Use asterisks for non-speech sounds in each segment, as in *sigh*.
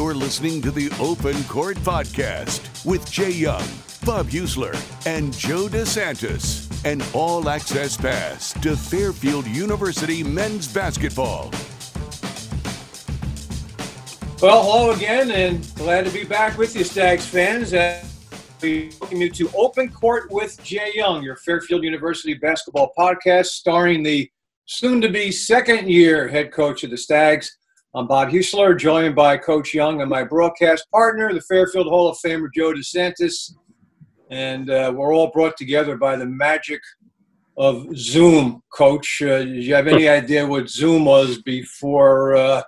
You're listening to the Open Court Podcast with Jay Young, Bob Heussler, and Joe DeSantis. An all access pass to Fairfield University men's basketball. Well, hello again, and glad to be back with you, Stags fans. Uh, we welcome you to Open Court with Jay Young, your Fairfield University basketball podcast, starring the soon-to-be second-year head coach of the Stags. I'm Bob Heussler, joined by Coach Young and my broadcast partner, the Fairfield Hall of Famer Joe DeSantis. And uh, we're all brought together by the magic of Zoom, Coach. Uh, do you have any idea what Zoom was before uh,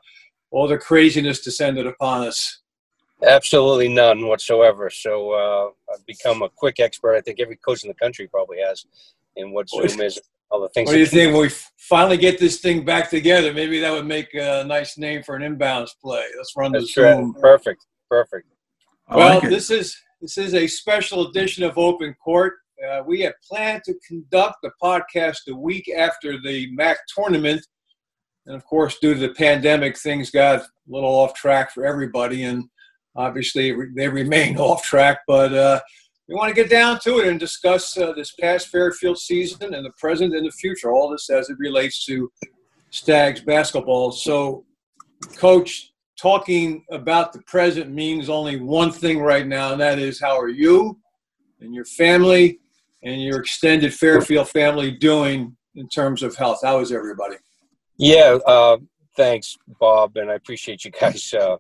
all the craziness descended upon us? Absolutely none whatsoever. So uh, I've become a quick expert. I think every coach in the country probably has in what Zoom is all the things. What do you think when we finally get this thing back together? Maybe that would make a nice name for an inbounds play. Let's run That's the Zoom. Right. Perfect. Perfect. well, like this is this is a special edition of Open Court. Uh, we had planned to conduct the podcast a week after the MAAC tournament, and of course, due to the pandemic, things got a little off track for everybody, and obviously they remain *laughs* off track. But uh, we want to get down to it and discuss uh, this past Fairfield season and the present and the future, all this as it relates to Stags basketball. So, Coach, talking about the present means only one thing right now, and that is how are you and your family and your extended Fairfield family doing in terms of health? How is everybody? Yeah, uh, thanks, Bob, and I appreciate you guys uh,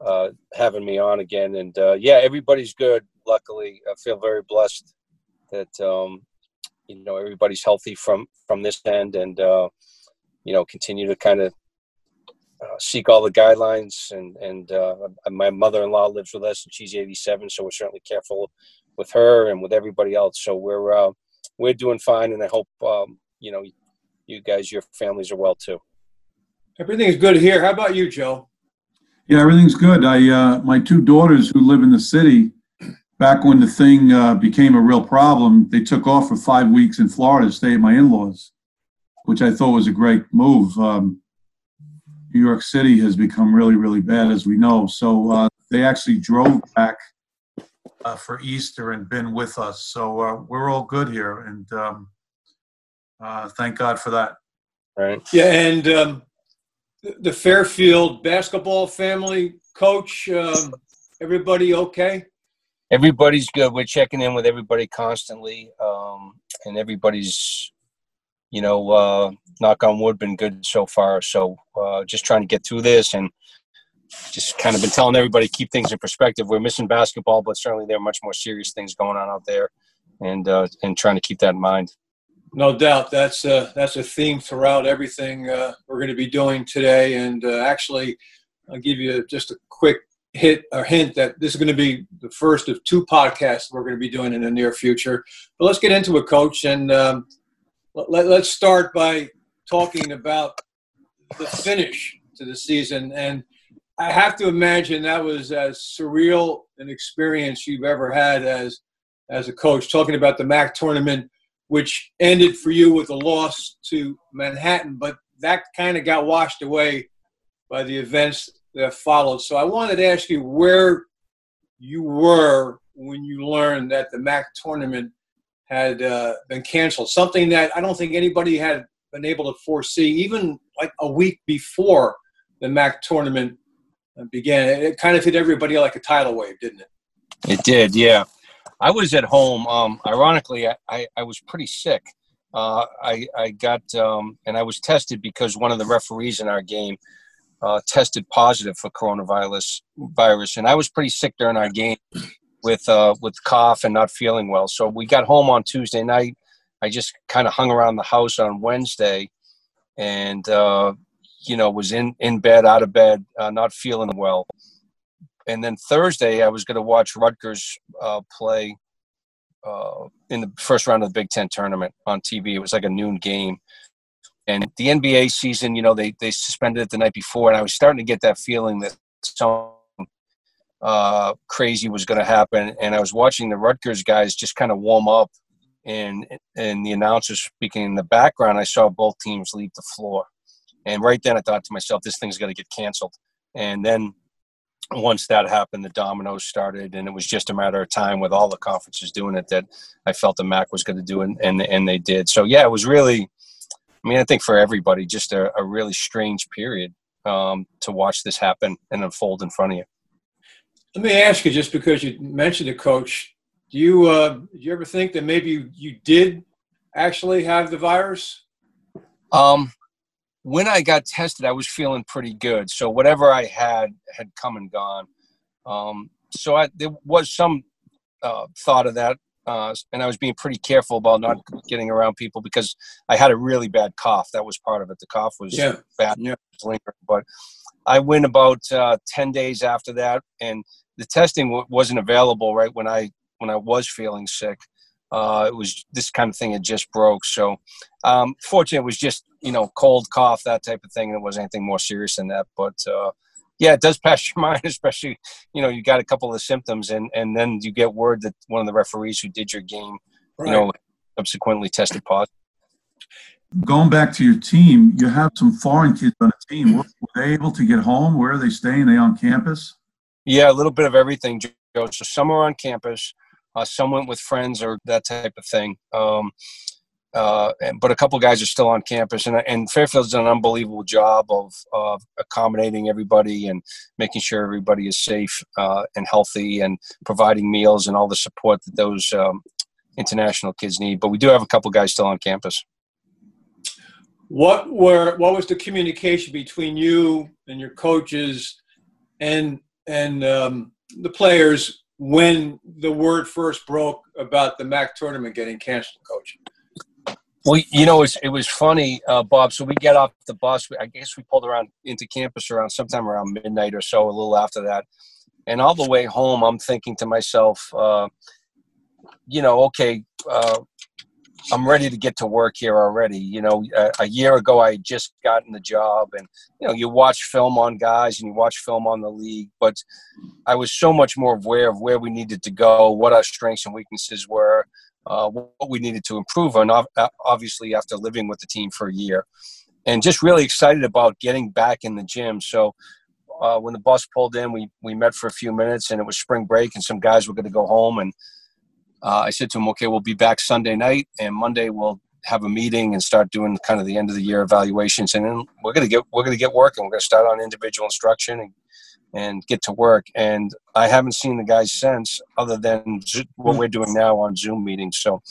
uh, having me on again. And uh, yeah, everybody's good luckily, I feel very blessed that um, you know everybody's healthy from from this end, and uh, you know continue to kind of uh, seek all the guidelines. And and uh, my mother-in-law lives with us, and she's 87, so we're certainly careful with her and with everybody else. So we're uh, we're doing fine, and I hope um, you know you guys, your families are well too. Everything's good here. How about you, Joe? Yeah, everything's good. I uh, my two daughters who live in the city back when the thing uh, became a real problem, they took off for five weeks in Florida to stay at my in-laws, which I thought was a great move. Um, New York City has become really, really bad, as we know. So uh, they actually drove back uh, for Easter and been with us. So uh, we're all good here, and um, uh, thank God for that. Right. Yeah, and um, the Fairfield basketball family coach, um, everybody okay? Everybody's good. We're checking in with everybody constantly, um, and everybody's, you know, uh, knock on wood, been good so far. So uh, just trying to get through this and just kind of been telling everybody keep things in perspective. We're missing basketball, but certainly there are much more serious things going on out there, and uh, and trying to keep that in mind. No doubt, that's uh, that's a theme throughout everything uh, we're going to be doing today. And uh, actually, I'll give you just a quick hit or hint that this is going to be the first of two podcasts we're going to be doing in the near future. But let's get into it, Coach, and um, let, let's start by talking about the finish to the season. And I have to imagine that was as surreal an experience you've ever had as as a coach. Talking about the MAAC tournament, which ended for you with a loss to Manhattan, but that kind of got washed away by the events that followed. So I wanted to ask you where you were when you learned that the MAAC tournament had uh, been canceled. Something that I don't think anybody had been able to foresee, even like a week before the MAAC tournament began. It kind of hit everybody like a tidal wave, didn't it? It did, yeah. I was at home. Um, ironically, I, I, I, was pretty sick. Uh, I, I got, um, and I was tested because one of the referees in our game uh, tested positive for coronavirus virus, and I was pretty sick during our game with uh, with cough and not feeling well. So we got home on Tuesday night. I just kind of hung around the house on Wednesday, and uh, you know was in in bed, out of bed, uh, not feeling well. And then Thursday, I was going to watch Rutgers uh, play uh, in the first round of the Big Ten tournament on TV. It was like a noon game, and the NBA season, you know, they they suspended it the night before, and I was starting to get that feeling that something uh, crazy was going to happen. And I was watching the Rutgers guys just kind of warm up, and and the announcers speaking in the background. I saw both teams leave the floor, and right then I thought to myself, this thing's going to get canceled. And then once that happened, the dominoes started, and it was just a matter of time with all the conferences doing it that I felt the MAAC was going to do, and, and and they did. So yeah, it was really, I mean, I think for everybody, just a, a really strange period um, to watch this happen and unfold in front of you. Let me ask you, just because you mentioned it, Coach, do you uh, do you ever think that maybe you, you did actually have the virus? Um, when I got tested, I was feeling pretty good. So whatever I had had come and gone. Um, so I, there was some uh, thought of that, uh, and I was being pretty careful about not getting around people because I had a really bad cough. That was part of it. The cough was yeah. bad, yeah. but I went about uh, ten days after that, and the testing w- wasn't available right when I when I was feeling sick. Uh, it was this kind of thing had just broke. So, um, fortunately, it was just you know cold cough that type of thing, and it wasn't anything more serious than that. But uh, yeah, it does pass your *laughs* mind, especially you know you got a couple of symptoms, and and then you get word that one of the referees who did your game, right. you know, subsequently tested positive. Going back to your team, you have some foreign kids on the team. Were they able to get home? Where are they staying? Are they on campus? Yeah, a little bit of everything, Joe. So some are on campus. Uh, some went with friends or that type of thing. Um, uh, and, but a couple guys are still on campus, and, and Fairfield's done an unbelievable job of, of accommodating everybody and making sure everybody is safe uh, and healthy, and providing meals and all the support that those um, international kids need. But we do have a couple guys still on campus. What were what was the communication between you and your coaches and and um, the players when the word first broke about the MAAC tournament getting canceled, Coach? Well, you know, it was funny, uh, Bob. So we get off the bus. I guess we pulled around into campus around sometime around midnight or so, a little after that. And all the way home, I'm thinking to myself, uh, you know, okay, uh, I'm ready to get to work here already. You know, a, a, year ago I had just gotten the job, and you know, you watch film on guys and you watch film on the league, but I was so much more aware of where we needed to go, what our strengths and weaknesses were, uh, what we needed to improve on. Obviously, after living with the team for a year, and just really excited about getting back in the gym. So. Uh, when the bus pulled in, we, we met for a few minutes, and it was spring break, and some guys were going to go home, and uh, I said to him, okay, we'll be back Sunday night, and Monday we'll have a meeting and start doing kind of the end of the year evaluations, and then we're gonna get we're gonna get working. We're gonna start on individual instruction and, and get to work. And I haven't seen the guys since, other than what we're doing now on Zoom meetings. So,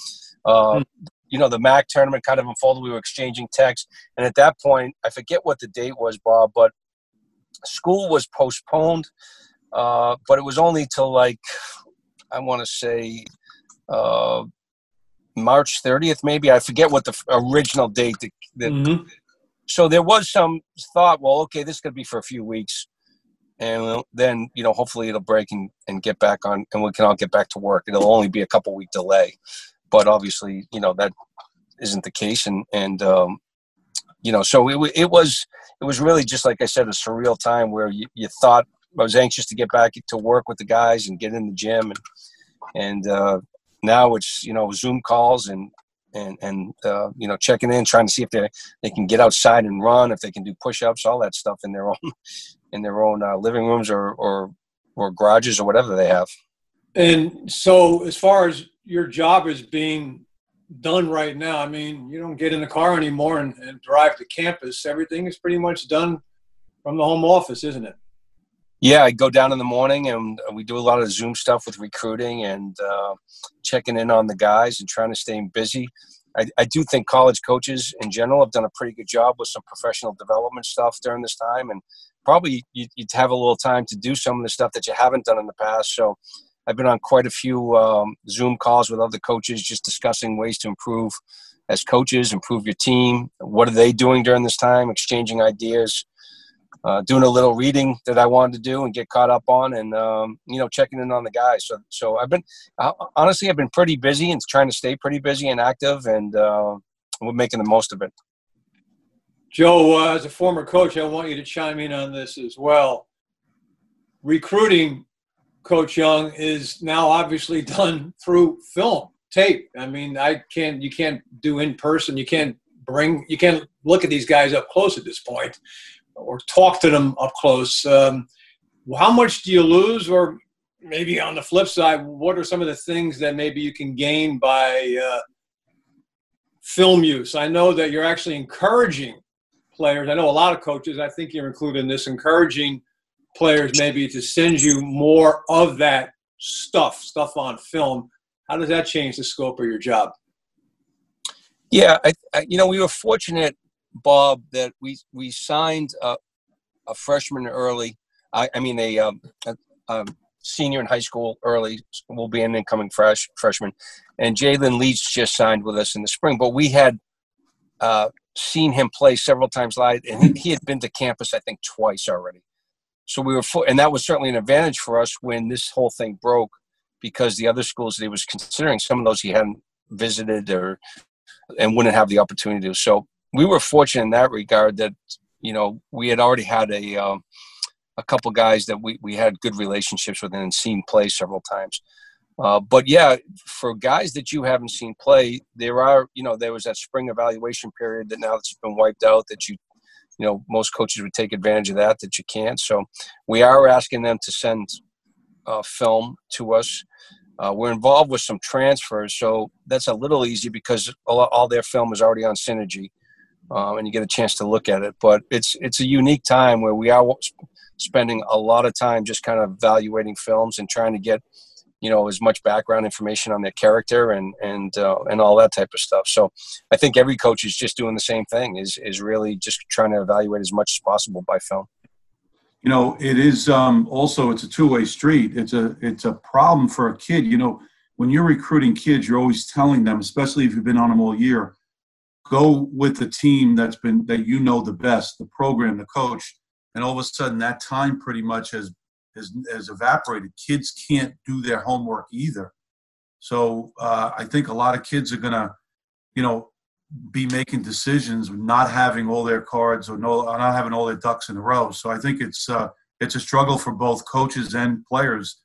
uh, you know, the MAAC tournament kind of unfolded. We were exchanging texts, and at that point, I forget what the date was, Bob, but school was postponed. Uh, but it was only till like I want to say uh, March 30th, maybe. I forget what the original date. That, that mm-hmm. So there was some thought, well, okay, this could be for a few weeks. And then, you know, hopefully it'll break and, and get back on, and we can all get back to work. It'll only be a couple week delay. But obviously, you know, that isn't the case. And, and um, you know, so it, it was, it was really just, like I said, a surreal time where you, you thought I was anxious to get back to work with the guys and get in the gym and, and uh, now it's you know Zoom calls and and and uh, you know checking in, trying to see if they they can get outside and run, if they can do push-ups, all that stuff in their *laughs* own in their own uh, living rooms or or or garages or whatever they have. And so, as far as your job is being done right now, I mean, you don't get in the car anymore and, and drive to campus. Everything is pretty much done from the home office, isn't it? yeah, I go down in the morning and we do a lot of Zoom stuff with recruiting and uh, checking in on the guys and trying to stay busy. I, I, do think college coaches in general have done a pretty good job with some professional development stuff during this time, and probably you, would have a little time to do some of the stuff that you haven't done in the past. So I've been on quite a few um, Zoom calls with other coaches, just discussing ways to improve as coaches, improve your team. What are they doing during this time? Exchanging ideas uh, doing a little reading that I wanted to do and get caught up on, and um, you know checking in on the guys. So so I've been uh, honestly I've been pretty busy and trying to stay pretty busy and active, and uh, we're making the most of it. Joe, uh, as a former coach, I want you to chime in on this as well. Recruiting, Coach Young, is now obviously *laughs* done through film tape. I mean, I can't you can't do in person. You can't bring you can't look at these guys up close at this point or talk to them up close. Um, how much do you lose, or maybe on the flip side, what are some of the things that maybe you can gain by uh, film use? I know that you're actually encouraging players. I know a lot of coaches. I think you're included in this, encouraging players maybe to send you more of that stuff, stuff on film. How does that change the scope of your job? Yeah, I, I, you know, we were fortunate, Bob, that we we signed a, a freshman early. I, I mean, a, um, a, a, senior in high school early. Will be an incoming fresh freshman, and Jalen Leach just signed with us in the spring. But we had uh, seen him play several times live, and he, had been to campus, I think, twice already. So we were, and that was certainly an advantage for us when this whole thing broke, because the other schools that he was considering, some of those he hadn't visited or and wouldn't have the opportunity to. So we were fortunate in that regard that you know we had already had a um, a couple guys that we we had good relationships with and seen play several times. Uh, but yeah, for guys that you haven't seen play, there are you know there was that spring evaluation period that now that's been wiped out that you you know most coaches would take advantage of that that you can't. So we are asking them to send uh, film to us. Uh, we're involved with some transfers, so that's a little easy because all, their film is already on Synergy, um, and you get a chance to look at it. But it's it's a unique time where we are spending a lot of time just kind of evaluating films and trying to get you know as much background information on their character and and uh, and all that type of stuff. So I think every coach is just doing the same thing is is really just trying to evaluate as much as possible by film. You know it is um, also it's a two-way street. It's a it's a problem for a kid. You know when you're recruiting kids you're always telling them especially if you've been on them all year go with the team that's been that you know the best the program the coach. And all of a sudden that time pretty much has has, has evaporated kids can't do their homework either so uh, i think a lot of kids are gonna you know be making decisions, not having all their cards or no, not having all their ducks in a row. So I think it's uh, it's a struggle for both coaches and players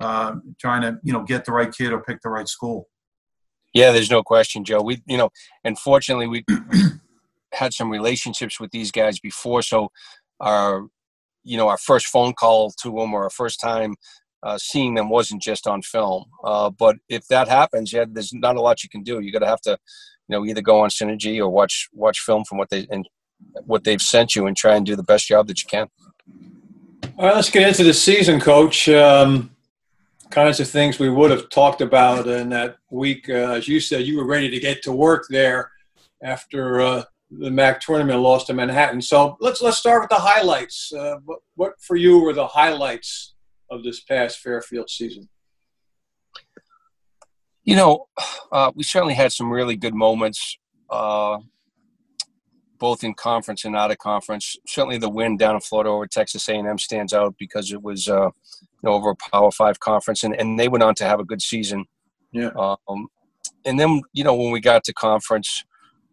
uh, trying to you know get the right kid or pick the right school. Yeah, there's no question, Joe. We you know, unfortunately, we *clears throat* had some relationships with these guys before, so our you know our first phone call to them or our first time uh, seeing them wasn't just on film. Uh, but if that happens, yeah, there's not a lot you can do. You're gonna have to you know either go on synergy or watch watch film from what they and what they've sent you and try and do the best job that you can. All right, let's get into the season, Coach. Um, kinds of things we would have talked about in that week. Uh, as you said, you were ready to get to work there after uh, the MAAC tournament lost to Manhattan. So let's let's start with the highlights. Uh, what, what for you were the highlights of this past Fairfield season? You know, uh, we certainly had some really good moments, uh, both in conference and out of conference. Certainly, the win down in Florida over Texas A&M stands out because it was uh, you know, over a Power Five conference, and, and they went on to have a good season. Yeah. Um, and then you know when we got to conference,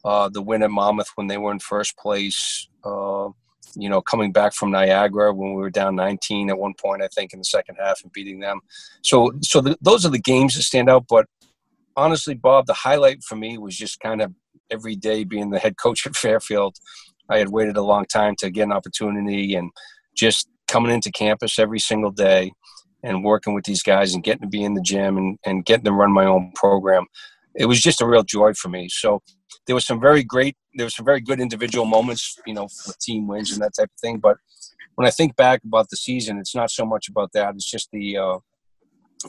uh, the win at Monmouth when they were in first place. Uh, you know, coming back from Niagara when we were down 19 at one point, I think, in the second half and beating them. So, so the, those are the games that stand out. But honestly, Bob, the highlight for me was just kind of every day being the head coach at *laughs* Fairfield. I had waited a long time to get an opportunity and just coming into campus every single day and working with these guys and getting to be in the gym and, and getting to run my own program. It was just a real joy for me. So there was some very great, there was some very good individual moments, you know, for team wins and that type of thing. But when I think back about the season, it's not so much about that. It's just the, uh,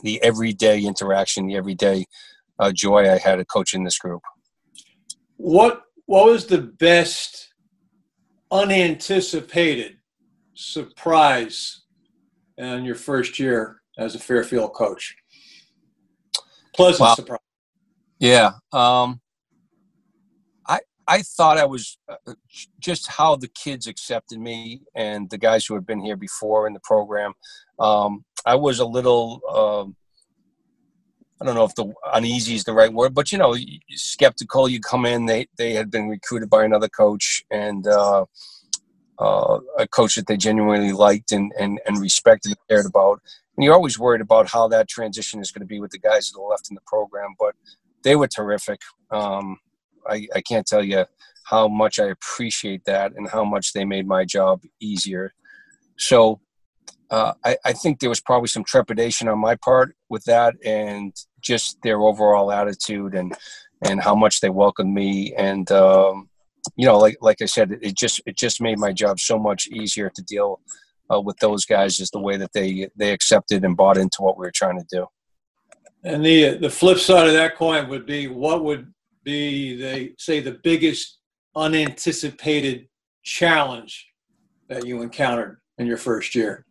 the everyday interaction, the everyday uh, joy I had of coaching this group. What what was the best unanticipated surprise in your first year as a Fairfield coach? Pleasant surprise. Yeah. Um, I thought I was uh, just how the kids accepted me and the guys who had been here before in the program. Um, I was a little. Um, I don't know if the uneasy is the right word, but you know, skeptical. You come in, they they had been recruited by another coach and uh, uh, a coach that they genuinely liked and, and and respected and cared about. And you're always worried about how that transition is going to be with the guys that are left in the program, but they were terrific. Um, I, I can't tell you how much I appreciate that and how much they made my job easier. So uh, I, I, think there was probably some trepidation on my part with that, and just their overall attitude and and how much they welcomed me, and um, you know, like like I said, it just it just made my job so much easier to deal uh, with those guys, is the way that they they accepted and bought into what we were trying to do. And the the flip side of that coin would be what would be they say the biggest unanticipated challenge that you encountered in your first year?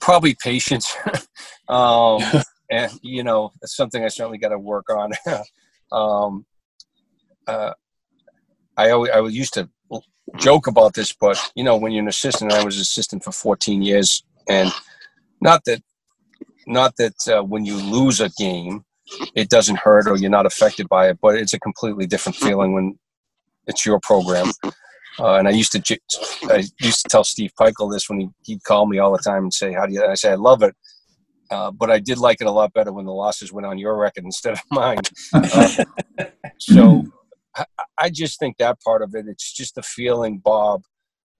Probably patience. *laughs* um, *laughs* and you know, it's something I certainly got to work on. *laughs* um, uh, I always I used to joke about this, but you know, when you're an assistant, I was assistant for 14 years, and not that not that uh, when you lose a game, it doesn't hurt or you're not affected by it, but it's a completely different feeling when it's your program. Uh, and I used to I used to tell Steve Pikiell this when he, he'd call me all the time and say, "How do you?" And I say, "I love it." Uh, but I did like it a lot better when the losses went on your record instead of mine. Uh, *laughs* so I, I, just think that part of it, it's just the feeling, Bob,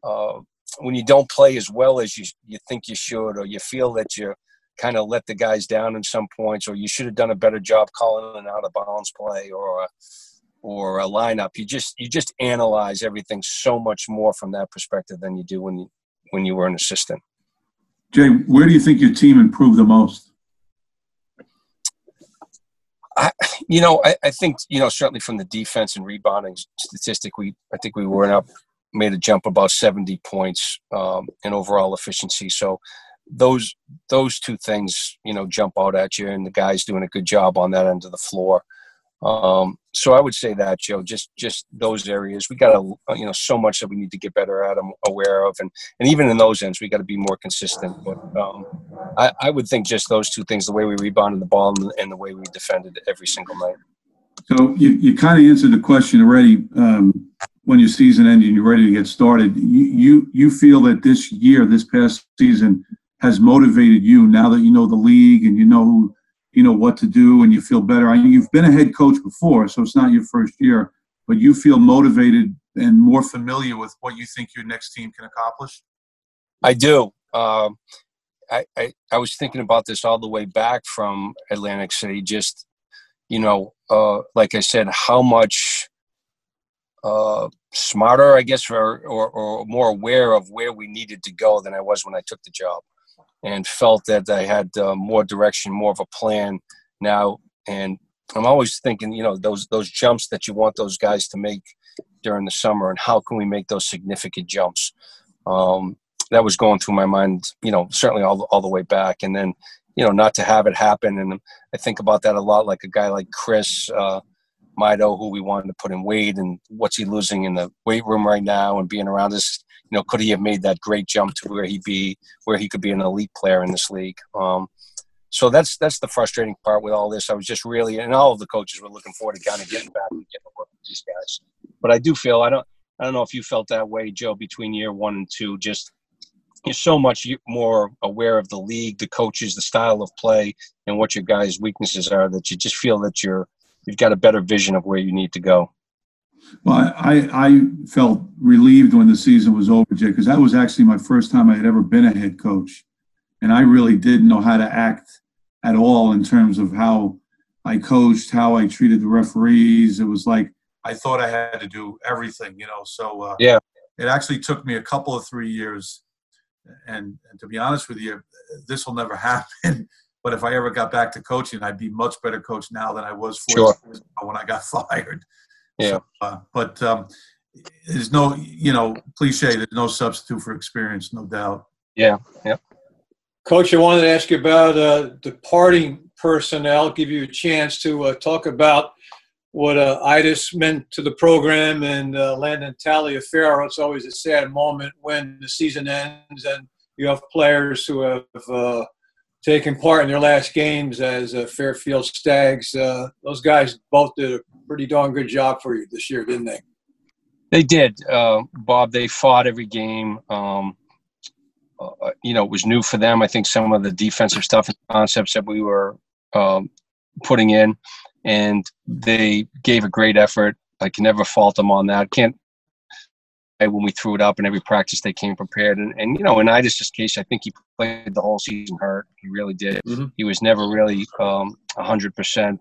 uh, when you don't play as well as you, you think you should, or you feel that you kind of let the guys down in some points, or you should have done a better job calling an out of bounds play or a, or a lineup. You just you just analyze everything so much more from that perspective than you do when you when you were an assistant. Jay, where do you think your team improved the most? I, you know, I, I, think you know certainly from the defense and rebounding statistic, we I think we were up made a jump about seventy points um, in overall efficiency. So those those two things you know jump out at you, and the guys doing a good job on that end of the floor. Um, so I would say that Joe, just just those areas we got to you know so much that we need to get better at, them, aware of, and and even in those ends we got to be more consistent. But um, I, I would think just those two things: the way we rebounded the ball and, and the way we defended every single night. So you, you kind of answered the question already. Um, when your season ended and you're ready to get started, you, you you feel that this year, this past season, has motivated you now that you know the league and you know you know what to do and you feel better. I you've been a head coach before, so it's not your first year, but you feel motivated and more familiar with what you think your next team can accomplish. I do. Um, I, I, I was thinking about this all the way back from Atlantic City. Just you know, uh, like I said, how much uh, smarter, I guess, or, or, or more aware of where we needed to go than I was when I took the job and felt that I had uh, more direction, more of a plan now. And I'm always thinking, you know, those those jumps that you want those guys to make during the summer, and how can we make those significant jumps? Um, that was going through my mind, you know, certainly all all the way back, and then you know, not to have it happen. And I think about that a lot, like a guy like Chris. Uh, Maidoh, who we wanted to put in weight, and what's he losing in the weight room right now, and being around this you know, could he have made that great jump to where he'd be, where he could be an elite player in this league? Um, so that's that's the frustrating part with all this. I was just really, and all of the coaches were looking forward to kind of getting back and getting to work with these guys. But I do feel I don't I don't know if you felt that way, Joe, between year one and two. Just you're so much more aware of the league, the coaches, the style of play, and what your guys' weaknesses are that you just feel that you're you've got a better vision of where you need to go. Well, I, I felt relieved when the season was over, Jay, because that was actually my first time I had ever been a head coach. And I really didn't know how to act at all in terms of how I coached, how I treated the referees. It was like I thought I had to do everything, you know. So uh, yeah, it actually took me a couple of three years. And, and to be honest with you, this will never *laughs* happen. But if I ever got back to coaching, I'd be much better coach now than I was sure. when I got *laughs* fired. Yeah. So, uh, but um, there's no, you know, cliche. There's no substitute for experience, no doubt. Yeah. Yeah. Coach, I wanted to ask you about uh, departing personnel. Give you a chance to uh, talk about what uh, Aidas meant to the program and uh, Landon Taliaferro. It's always a sad moment when the season ends and you have players who have taken part in their last games as uh, Fairfield Stags. Uh, those guys both did a pretty darn good job for you this year, didn't they? They did, uh, Bob. They fought every game. Um, uh, you know, it was new for them. I think some of the defensive stuff and concepts that we were um, putting in, and they gave a great effort. I can never fault them on that. Can't when we threw it up and every practice they came prepared. And, and you know, in Aidas' case, I think he played the whole season hurt. He really did. Mm-hmm. He was never really um, 100%.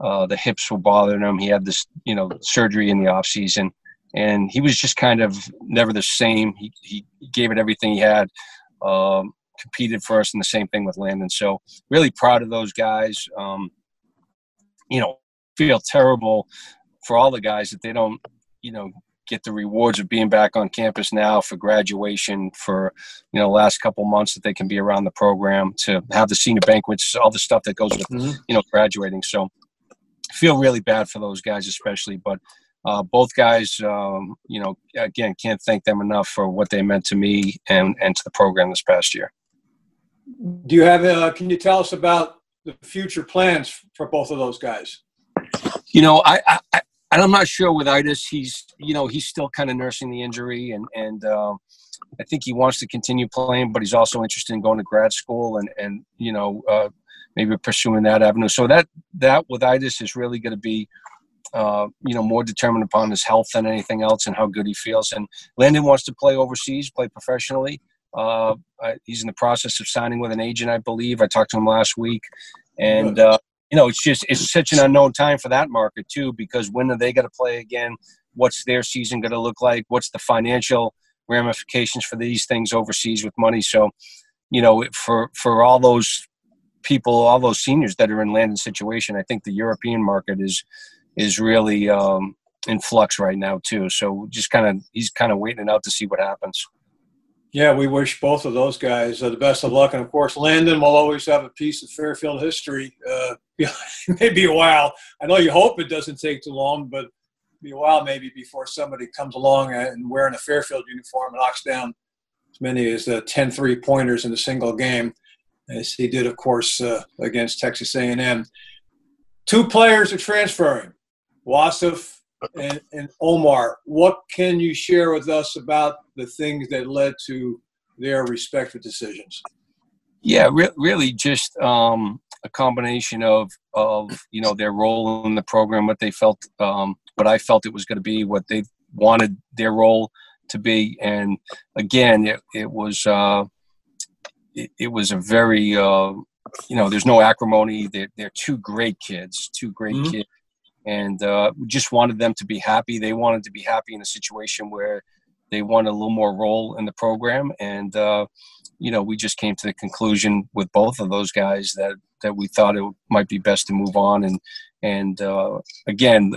Uh, the hips were bothering him. He had this, you know, surgery in the off season, and he was just kind of never the same. He, he gave it everything he had. Um, competed for us, and the same thing with Landon. So really proud of those guys. Um, you know, feel terrible for all the guys that they don't, you know, get the rewards of being back on campus now for graduation for you know last couple months that they can be around the program to have the senior banquets all the stuff that goes with mm-hmm. you know graduating. So feel really bad for those guys especially but uh, both guys um, you know again can't thank them enough for what they meant to me and and to the program this past year. Do you have uh, can you tell us about the future plans for both of those guys? You know i, I and I'm not sure with Aidas. He's you know he's still kind of nursing the injury, and and uh, I think he wants to continue playing, but he's also interested in going to grad school and and you know uh, maybe pursuing that avenue. So that that with Aidas is really going to be. Uh, you know, more determined upon his health than anything else, and how good he feels. And Landon wants to play overseas, play professionally. Uh, he's in the process of signing with an agent, I believe. I talked to him last week, and uh, you know, it's just it's such an unknown time for that market too, because when are they going to play again? What's their season going to look like? What's the financial ramifications for these things overseas with money? So, you know, for for all those people, all those seniors that are in Landon's situation, I think the European market is is really um, in flux right now too. So, just kind of he's kind of waiting out to see what happens. Yeah, we wish both of those guys uh, the best of luck. And of course, Landon will always have a piece of Fairfield history. Uh, *laughs* maybe a while. I know you hope it doesn't take too long, but be a while maybe before somebody comes along and wearing a Fairfield uniform knocks down as many as uh, 10 three pointers in a single game, as he did, of course, uh, against Texas A&M. Two players are transferring, Wasif and, and Omar. What can you share with us about the things that led to their respective decisions? Yeah, re- really just um, a combination of of you know their role in the program, what they felt, um, what I felt it was going to be, what they wanted their role to be, and again, it, it was uh, it, it was a very uh, you know there's no acrimony. They're, they're two great kids, two great mm-hmm. kids, and uh, we just wanted them to be happy. They wanted to be happy in a situation where they wanted a little more role in the program, and uh, you know we just came to the conclusion with both of those guys that that we thought it might be best to move on. And and uh, again,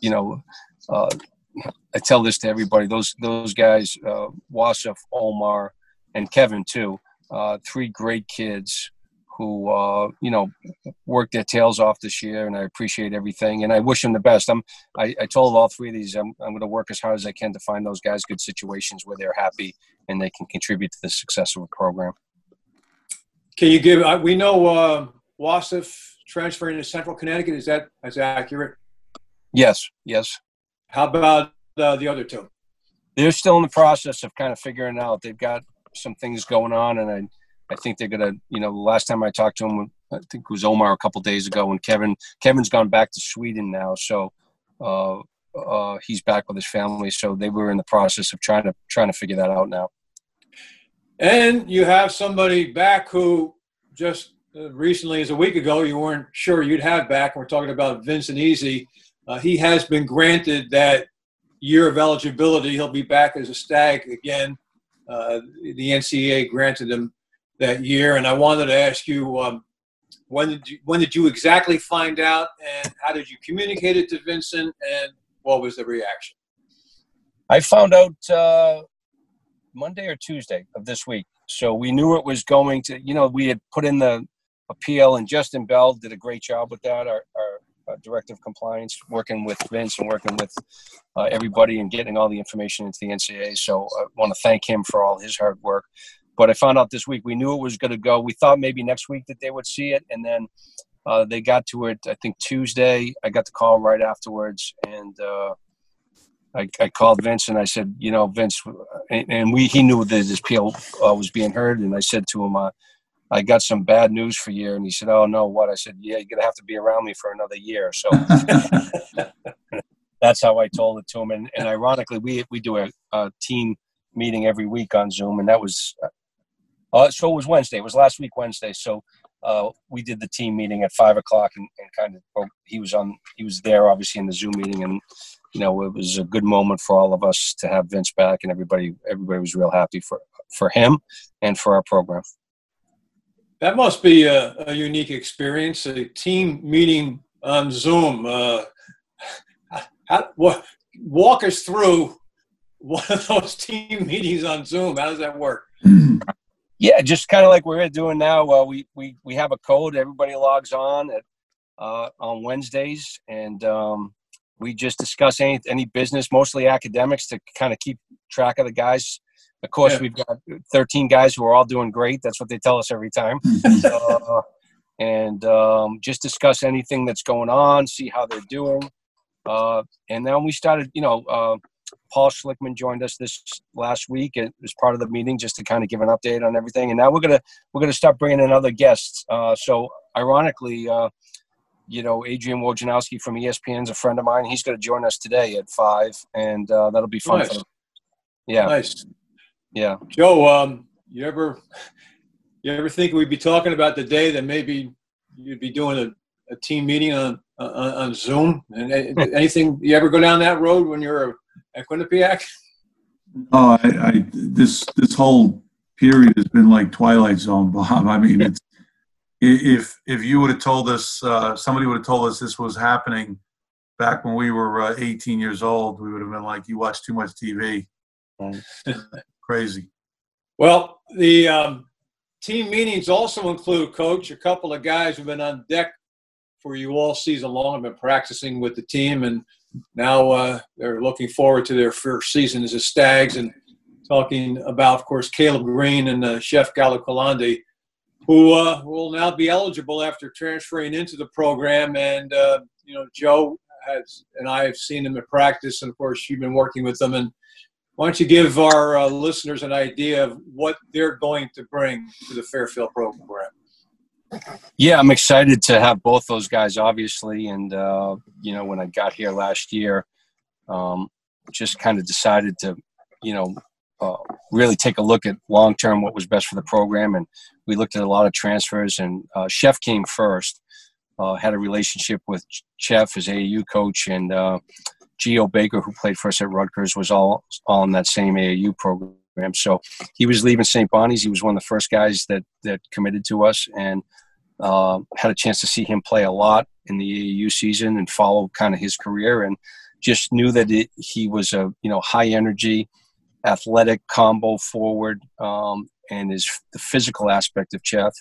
you know. Uh, I tell this to everybody. Those those guys, uh, Wasif, Omar, and Kevin too. Uh, three great kids who uh, you know worked their tails off this year, and I appreciate everything, and I wish them the best. I'm I, I told all three of these I'm I'm going to work as hard as I can to find those guys good situations where they're happy and they can contribute to the success of a program. Can you give? Uh, we know uh, Wasif transferring to Central Connecticut. Is that is that accurate? Yes. Yes. How about uh, the other two? They're still in the process of kind of figuring out. They've got some things going on, and I I think they're gonna, you know, the last time I talked to him, I think it was Omar a couple days ago, and Kevin Kevin's gone back to Sweden now, so uh, uh, he's back with his family. So they were in the process of trying to trying to figure that out now. And you have somebody back who just uh, recently, as a week ago, you weren't sure you'd have back. We're talking about Vincent Eze. Uh, he has been granted that year of eligibility. He'll be back as a stag again. Uh, the NCAA granted him that year. And I wanted to ask you, um, when did you when did you exactly find out, and how did you communicate it to Vincent, and what was the reaction? I found out uh, Monday or Tuesday of this week, so we knew it was going to. You know, we had put in the appeal, and Justin Bell did a great job with that. Our, our uh, director of compliance, working with Vince and working with uh, everybody and getting all the information into the NCA. So I want to thank him for all his hard work. But I found out this week. We knew it was going to go. We thought maybe next week that they would see it, and then uh, they got to it. I think Tuesday. I got the call right afterwards, and uh, I, I, called Vince and I said, you know, Vince, and, and we he knew that his appeal uh, was being heard, and I said to him, uh, I got some bad news for you. And he said, Oh no, what? I said, Yeah, you're gonna have to be around me for another year. So *laughs* that's how I told it to him. And, and ironically, we we do a, a team meeting every week on Zoom, and that was uh, so it was Wednesday. It was last week Wednesday. So uh, we did the team meeting at five o'clock, and, and kind of well, he was on. He was there, obviously, in the Zoom meeting, and you know it was a good moment for all of us to have Vince back, and everybody everybody was real happy for for him and for our program. That must be a, a unique experience. A team meeting on Zoom. Uh, *laughs* how, what, walk us through one of those team meetings on Zoom. How does that work? *clears throat* Yeah, just kind of like we're doing now. Uh, we we we have a code. Everybody logs on at uh, on Wednesdays, and um, we just discuss any any business, mostly academics, to kind of keep track of the guys. Of course, yeah. we've got 13 guys who are all doing great. That's what they tell us every time. *laughs* uh, and um, just discuss anything that's going on, see how they're doing. Uh, and then we started, you know, uh, Paul Schlickmann joined us this last week as part of the meeting, just to kind of give an update on everything. And now we're gonna we're gonna start bringing in other guests. Uh, so ironically, uh, you know, Adrian Wojnarowski from ESPN is a friend of mine. He's going to join us today at five, and uh, that'll be fun. Nice. Yeah. Nice. Yeah. Joe, um, you ever you ever think we'd be talking about the day that maybe you'd be doing a, a team meeting on, on, on Zoom? And *laughs* anything you ever go down that road when you're at Quinnipiac? Oh, I, I this this whole period has been like Twilight Zone, *laughs* Bob. I mean, it's if if you would have told us, uh, somebody would have told us this was happening back when we were uh, 18 years old, we would have been like, "You watch too much TV." *laughs* Crazy. Well, the um, team meetings also include, Coach, a couple of guys who've been on deck for you all season long. Have been practicing with the team, and now uh, they're looking forward to their first season as a Stags. And talking about, of course, Caleb Green and uh, Chef Galakolandi, who uh, will now be eligible after transferring into the program. And uh, you know, Joe has and I have seen them in practice, and of course, you've been working with them and why don't you give our uh, listeners an idea of what they're going to bring to the Fairfield program? Yeah, I'm excited to have both those guys, obviously. And, uh, you know, when I got here last year, um, just kind of decided to, you know, uh, really take a look at long term what was best for the program. And we looked at a lot of transfers, and uh, Chef came first. Uh, had a relationship with Chef as AAU coach, and uh, Geo Baker, who played for us at Rutgers, was all all in that same AAU program. So he was leaving St. Bonnie's. He was one of the first guys that that committed to us, and uh, had a chance to see him play a lot in the AAU season and follow kind of his career, and just knew that it, he was a you know high energy, athletic combo forward, um, and his the physical aspect of Chef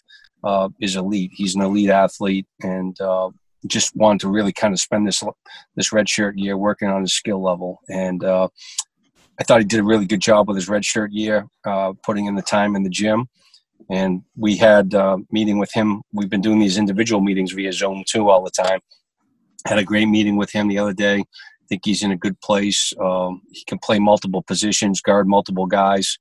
uh, is elite. He's an elite athlete, and uh, just wanted to really kind of spend this this red shirt year working on his skill level, and uh, I thought he did a really good job with his redshirt year, uh, putting in the time in the gym. And we had a uh, meeting with him. We've been doing these individual meetings via Zoom too all the time. Had a great meeting with him the other day. I think he's in a good place. Um, he can play multiple positions, guard multiple guys.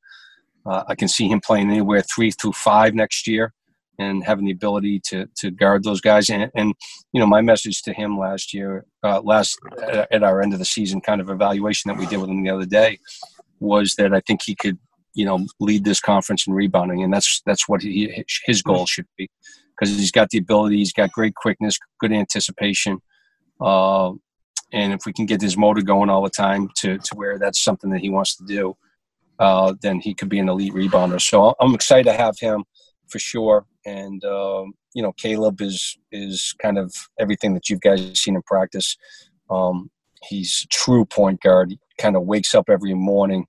Uh, I can see him playing anywhere three through five next year and having the ability to to guard those guys. And, and you know, my message to him last year, uh, last uh, at our end of the season kind of evaluation that we did with him the other day, was that I think he could, you know, lead this conference in rebounding, and that's that's what he, his goal should be, because he's got the ability, he's got great quickness, good anticipation. Uh, and if we can get his motor going all the time to, to where that's something that he wants to do, uh, then he could be an elite rebounder. So I'm excited to have him for sure. And um, you know, Caleb is is kind of everything that you've guys seen in practice. Um, he's true point guard. He kind of wakes up every morning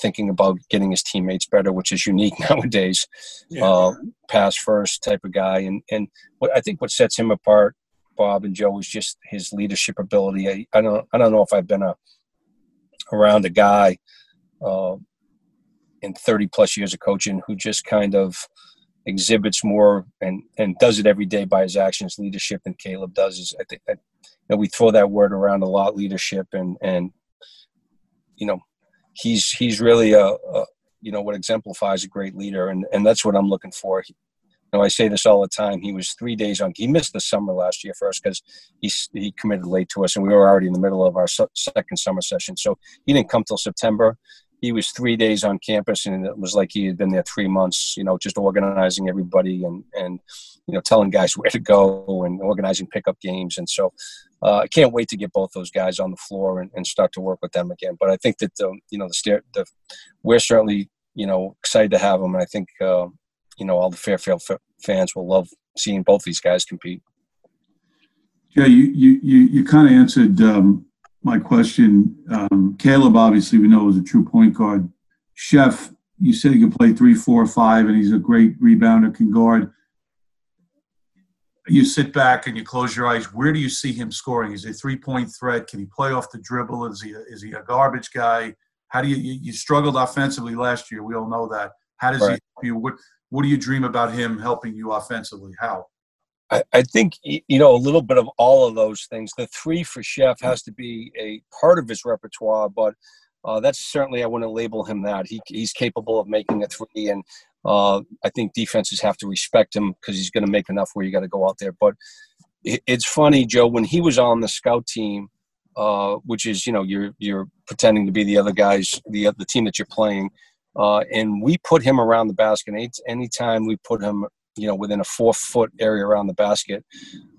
thinking about getting his teammates better, which is unique *laughs* nowadays. Yeah. Uh, pass first type of guy, and and what I think what sets him apart, Bob and Joe, is just his leadership ability. I, I don't I don't know if I've been a around a guy uh, in 30 plus years of coaching who just kind of exhibits more and and does it every day by his actions leadership than Caleb does is I think that you know, we throw that word around a lot leadership and and you know he's he's really a, a, you know what exemplifies a great leader and and that's what I'm looking for you know, I say this all the time. He was three days on. He missed the summer last year for us because he he committed late to us, and we were already in the middle of our second summer session. So he didn't come till September. He was three days on campus, and it was like he had been there three months. You know, just organizing everybody and and you know telling guys where to go and organizing pickup games. And so uh, I can't wait to get both those guys on the floor and, and start to work with them again. But I think that the you know the, the we're certainly you know excited to have them, and I think. Uh, you know all the Fairfield f- fans will love seeing both these guys compete. Yeah, you you you, you kind of answered um, my question. Um, Caleb, obviously, we know is a true point guard. Chef, you said he can play three, four, five, and he's a great rebounder, can guard. You sit back and you close your eyes. Where do you see him scoring? Is he a three-point threat? Can he play off the dribble? Is he a, is he a garbage guy? How do you, you, you struggled offensively last year? We all know that. How does right. he help you? What what do you dream about him helping you offensively? How? I, I think you know a little bit of all of those things. The three for Chef has to be a part of his repertoire, but uh, that's certainly I wouldn't label him that. He, he's capable of making a three, and uh, I think defenses have to respect him because he's going to make enough where you got to go out there. But it, it's funny, Joe, when he was on the scout team, uh, which is you know you're you're pretending to be the other guys, the the team that you're playing. Uh, and we put him around the basket. Any anytime we put him, you know, within a four foot area around the basket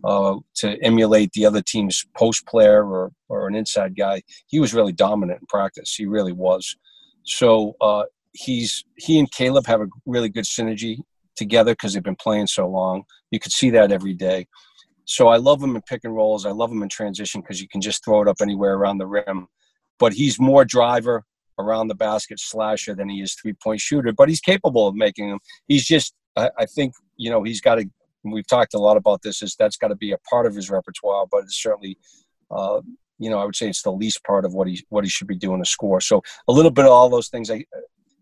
uh, to emulate the other team's post player or, or an inside guy, he was really dominant in practice. He really was. So uh, he's he and Caleb have a really good synergy together because they've been playing so long. You could see that every day. So I love him in pick and rolls. I love him in transition because you can just throw it up anywhere around the rim. But he's more driver around the basket slasher than he is three point shooter, but he's capable of making them. He's just, I, I think, you know, he's got to. We've talked a lot about this. Is that's got to be a part of his repertoire, but it's certainly, uh, you know, I would say it's the least part of what he what he should be doing to score. So a little bit of all those things. I,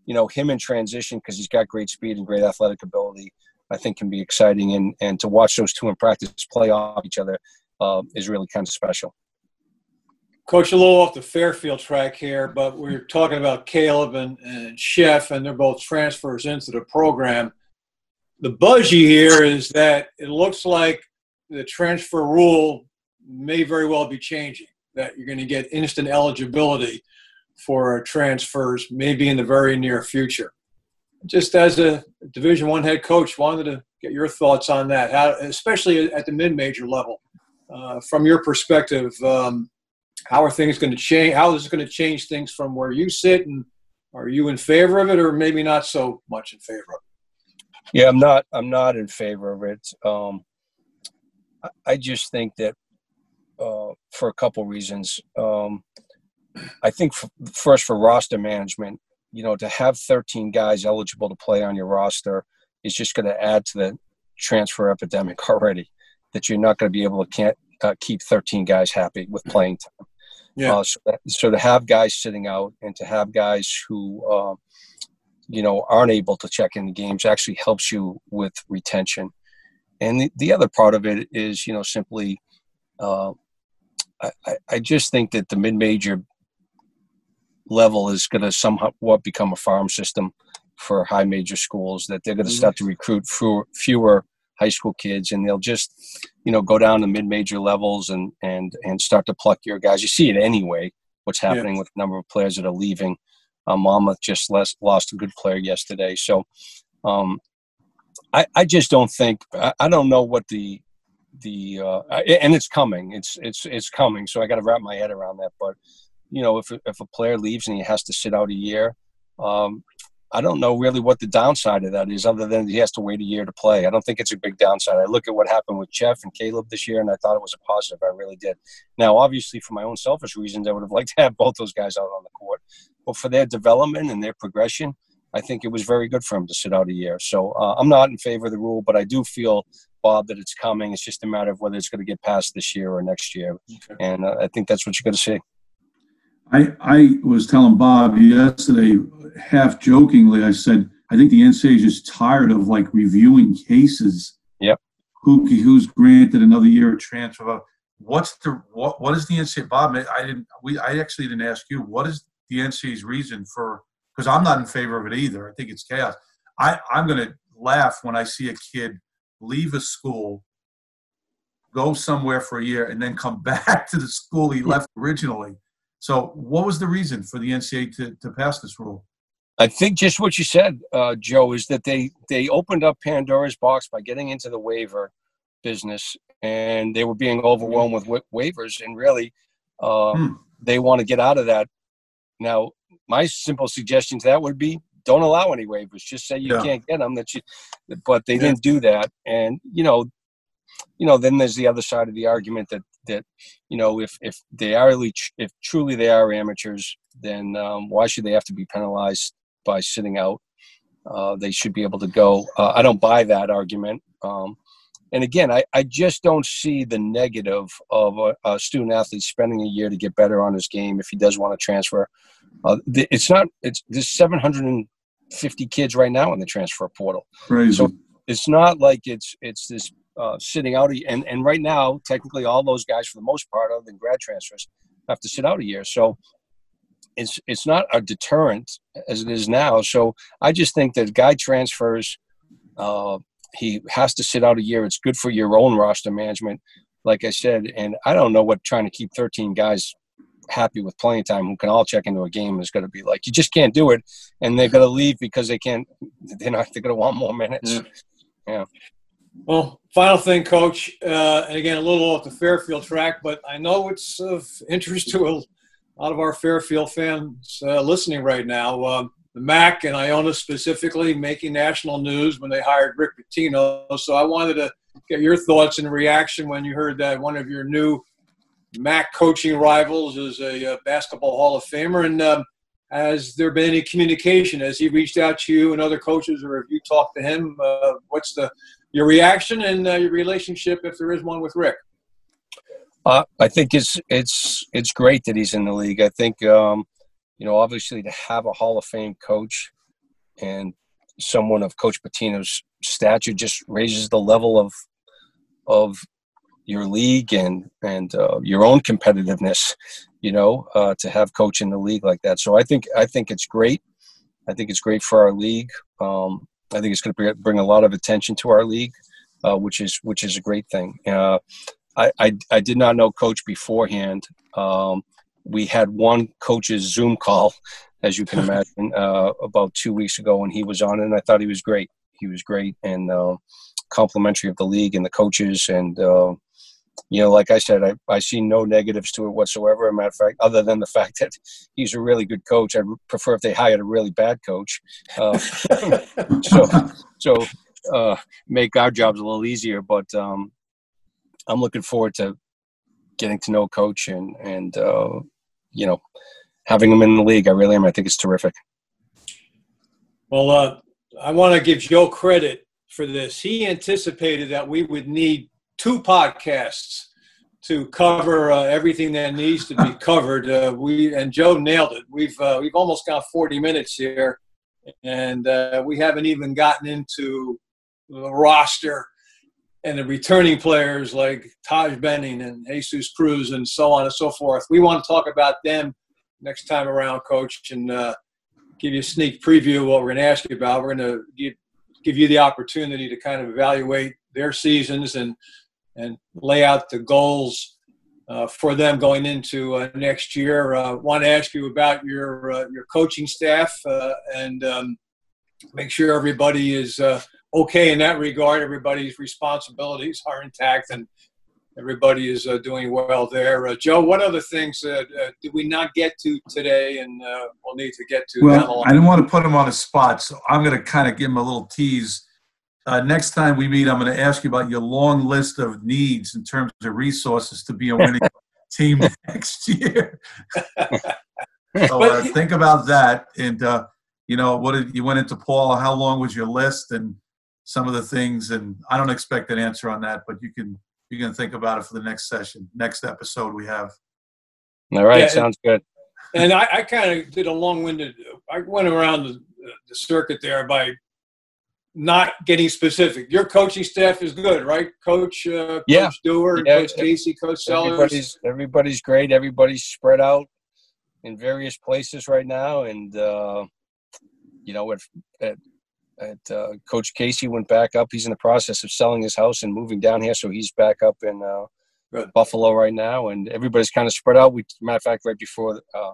you know, him in transition because he's got great speed and great athletic ability. I think can be exciting, and and to watch those two in practice play off each other uh, is really kind of special. Coach, a little off the Fairfield track here, but we're talking about Caleb and, and Chef, and they're both transfers into the program. The buzz you hear is that it looks like the transfer rule may very well be changing, that you're going to get instant eligibility for transfers maybe in the very near future. Just as a Division One head coach, wanted to get your thoughts on that, how, especially at the mid-major level. Uh, from your perspective, um, how are things going to change? How is it going to change things from where you sit? And are you in favor of it, or maybe not so much in favor of it? Yeah, I'm not. I'm not in favor of it. Um, I just think that uh, for a couple reasons. Um, I think f- first for roster management, you know, to have 13 guys eligible to play on your roster is just going to add to the transfer epidemic *laughs* already. That you're not going to be able to can't uh, keep 13 guys happy with playing time. Yeah. Uh, so, that, so, to have guys sitting out and to have guys who, uh, you know, aren't able to check in the games actually helps you with retention. And the, the other part of it is, you know, simply, uh, I, I just think that the mid-major level is going to somehow what become a farm system for high major schools. That they're going to start to recruit fewer, fewer high school kids, and they'll just you know go down to mid major levels and and and start to pluck your guys. You see it anyway. What's happening yeah. with the number of players that are leaving? Um, Monmouth just less, lost a good player yesterday, so um, I, I just don't think I, I don't know what the the uh, and it's coming. It's it's it's coming. So I got to wrap my head around that. But you know, if if a player leaves and he has to sit out a year, um, I don't know really what the downside of that is, other than he has to wait a year to play. I don't think it's a big downside. I look at what happened with Chef and Caleb this year, and I thought it was a positive. I really did. Now, obviously, for my own selfish reasons, I would have liked to have both those guys out on the court. But for their development and their progression, I think it was very good for him to sit out a year. So uh, I'm not in favor of the rule, but I do feel, Bob, that it's coming. It's just a matter of whether it's going to get passed this year or next year. Okay. And uh, I think that's what you're going to see. I, I was telling Bob yesterday, half jokingly, I said, I think the NCAA is just tired of like reviewing cases. Yep. Who, who's granted another year of transfer? What's the what? What is the NCAA? Bob, I didn't. We I actually didn't ask you. What is the NCAA's reason for? Because I'm not in favor of it either. I think it's chaos. I I'm going to laugh when I see a kid leave a school, go somewhere for a year, and then come *laughs* back to the school he left originally. So, what was the reason for the NCAA to, to pass this rule? I think just what you said, uh, Joe, is that they they opened up Pandora's box by getting into the waiver business, and they were being overwhelmed with wa- waivers, and really, uh, hmm. they want to get out of that. Now, my simple suggestion to that would be don't allow any waivers. Just say you yeah. can't get them. That you, but they yeah. didn't do that, and you know, you know, then there's the other side of the argument that that you know if if they are if truly they are amateurs, then um, why should they have to be penalized by sitting out? Uh, they should be able to go. Uh, I don't buy that argument. Um, and again, I, I just don't see the negative of a, a, student athlete spending a year to get better on his game if he does want to transfer. Uh, the, it's not. It's there's 750 kids right now in the transfer portal. Crazy. So it's not like it's it's this uh, sitting out. And and right now, technically, all those guys for the most part, other than grad transfers, have to sit out a year. So it's it's not a deterrent as it is now. So I just think that guy transfers. Uh, he has to sit out a year. It's good for your own roster management, like I said. And I don't know what trying to keep 13 guys happy with playing time who can all check into a game is going to be like. You just can't do it, and they're going to leave because they can't. *laughs* They're not. They're going to want more minutes. Yeah. yeah. Well, final thing, Coach, uh, and again, a little off the Fairfield track, but I know it's of interest *laughs* to a lot of our Fairfield fans uh, listening right now. Um, the MAAC and Iona specifically making national news when they hired Rick Pitino. So I wanted to get your thoughts and reaction when you heard that one of your new MAAC coaching rivals is a, uh, basketball Hall of Famer. And um, has there been any communication? Has he reached out to you and other coaches, or have you talked to him? Uh, what's the your reaction and uh, your relationship, if there is one, with Rick? Uh, I think it's it's it's great that he's in the league. I think um, you know, obviously to have a Hall of Fame coach and someone of Coach Pitino's stature just raises the level of of your league and and uh, your own competitiveness. You know, uh, to have coach in the league like that. So I think I think it's great. I think it's great for our league. Um, I think it's going to bring a lot of attention to our league, uh, which is which is a great thing. Uh, I, I, I did not know coach beforehand. Um, we had one coach's Zoom call, as you can *laughs* imagine, uh, about two weeks ago and he was on, and I thought he was great. He was great and uh, complimentary of the league and the coaches, and uh, you know, like I said, I, I see no negatives to it whatsoever. As a matter of fact, other than the *laughs* fact that he's a really good coach, I'd prefer if they hired a really bad coach. Uh, *laughs* so, so uh, make our jobs a little easier. But um, I'm looking forward to getting to know coach and and uh, you know having him in the league. I really am. I think it's terrific. Well, uh, I want to give Joe credit for this. He anticipated that we would need two podcasts to cover uh, everything that needs to be *laughs* covered. Uh, we and Joe nailed it. We've uh, we've almost got 40 minutes here, and uh, we haven't even gotten into the roster and the returning players like Taj Benning and Jesus Cruz and so on and so forth. We want to talk about them next time around, Coach, and uh, give you a sneak preview of what we're going to ask you about. We're going to give, give you the opportunity to kind of evaluate their seasons and and lay out the goals uh, for them going into uh, next year. Uh, want to ask you about your uh, your coaching staff uh, and um, make sure everybody is uh, okay in that regard. Everybody's responsibilities are intact and everybody is uh, doing well there. Uh, Joe, what other things uh, uh did we not get to today and uh, we'll need to get to? Well, I didn't want to put him on a spot, so I'm going to kind of give him a little tease. Uh, next time we meet, I'm going to ask you about your long list of needs in terms of resources to be a winning *laughs* team next year. *laughs* so think about that. And, you know, what did you went into Paul? How long was your list? And some of the things, and I don't expect an answer on that, but you can you can think about it for the next session, next episode we have. All right, yeah, sounds good. And I, I kind of did a long-winded. I went around the, the circuit there by not getting specific. Your coaching staff is good, right, Coach? Uh, yeah. Coach Dewar, yeah. Coach Casey, Coach Sellers. Everybody's, everybody's great. Everybody's spread out in various places right now, and uh, you know, at, at at uh, Coach Casey went back up. He's in the process of selling his house and moving down here, so he's back up in uh, Buffalo right now. And everybody's kind of spread out. We, matter of fact, right before uh,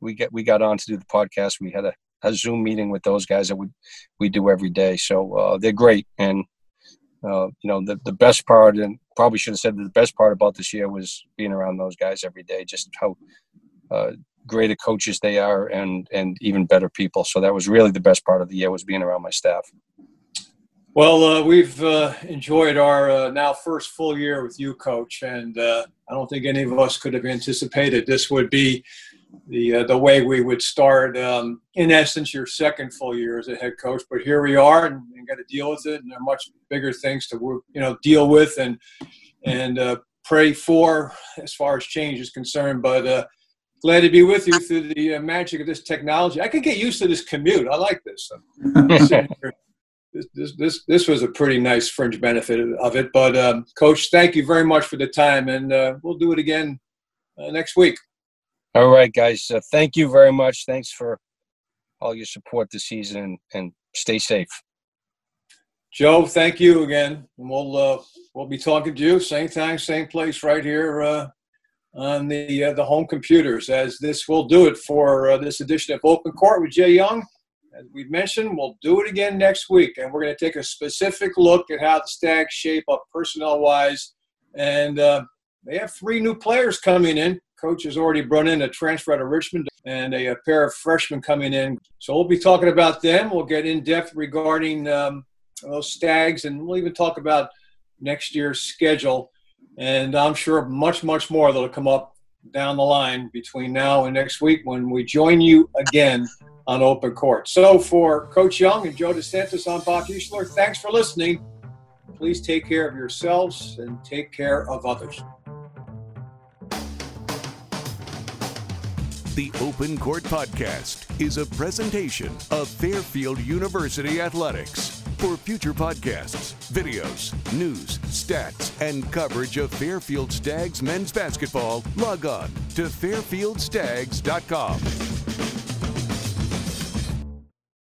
we get we got on to do the podcast, we had a, a Zoom meeting with those guys that we we do every day. So uh, they're great, and uh, you know the the best part, and probably should have said the best part about this year was being around those guys every day. Just how uh, greater coaches they are and and even better people. So that was really the best part of the year was being around my staff. Well uh, we've uh, enjoyed our uh, now first full year with you coach and uh, i don't think any of us could have anticipated this would be the uh, the way we would start um, in essence your second full year as a head coach. But here we are and, and got to deal with it and there are much bigger things to you know deal with and and pray for as far as change is concerned. But glad to be with you through the uh, magic of this technology. I could get used to this commute. I like this. *laughs* this, this, this, this was a pretty nice fringe benefit of it. But, um, Coach, thank you very much for the time, and uh, we'll do it again uh, next week. All right, guys. Uh, thank you very much. Thanks for all your support this season, and stay safe. Joe, thank you again. And we'll uh, we'll be talking to you same time, same place, right here uh, on the uh, the home computers, as this will do it for uh, this edition of Open Court with Jay Young. As we mentioned, we'll do it again next week, and we're going to take a specific look at how the Stags shape up personnel-wise. And uh, they have three new players coming in. Coach has already brought in a transfer out of Richmond and a, a pair of freshmen coming in. So we'll be talking about them. We'll get in depth regarding um, those Stags, and we'll even talk about next year's schedule and I'm sure much, much more that'll come up down the line between now and next week when we join you again on Open Court. So for Coach Young and Joe DeSantis, I'm Bob Heussler. Thanks for listening. Please take care of yourselves and take care of others. The Open Court Podcast is a presentation of Fairfield University Athletics. For future podcasts, videos, news, stats, and coverage of Fairfield Stags men's basketball, log on to fairfieldstags.com.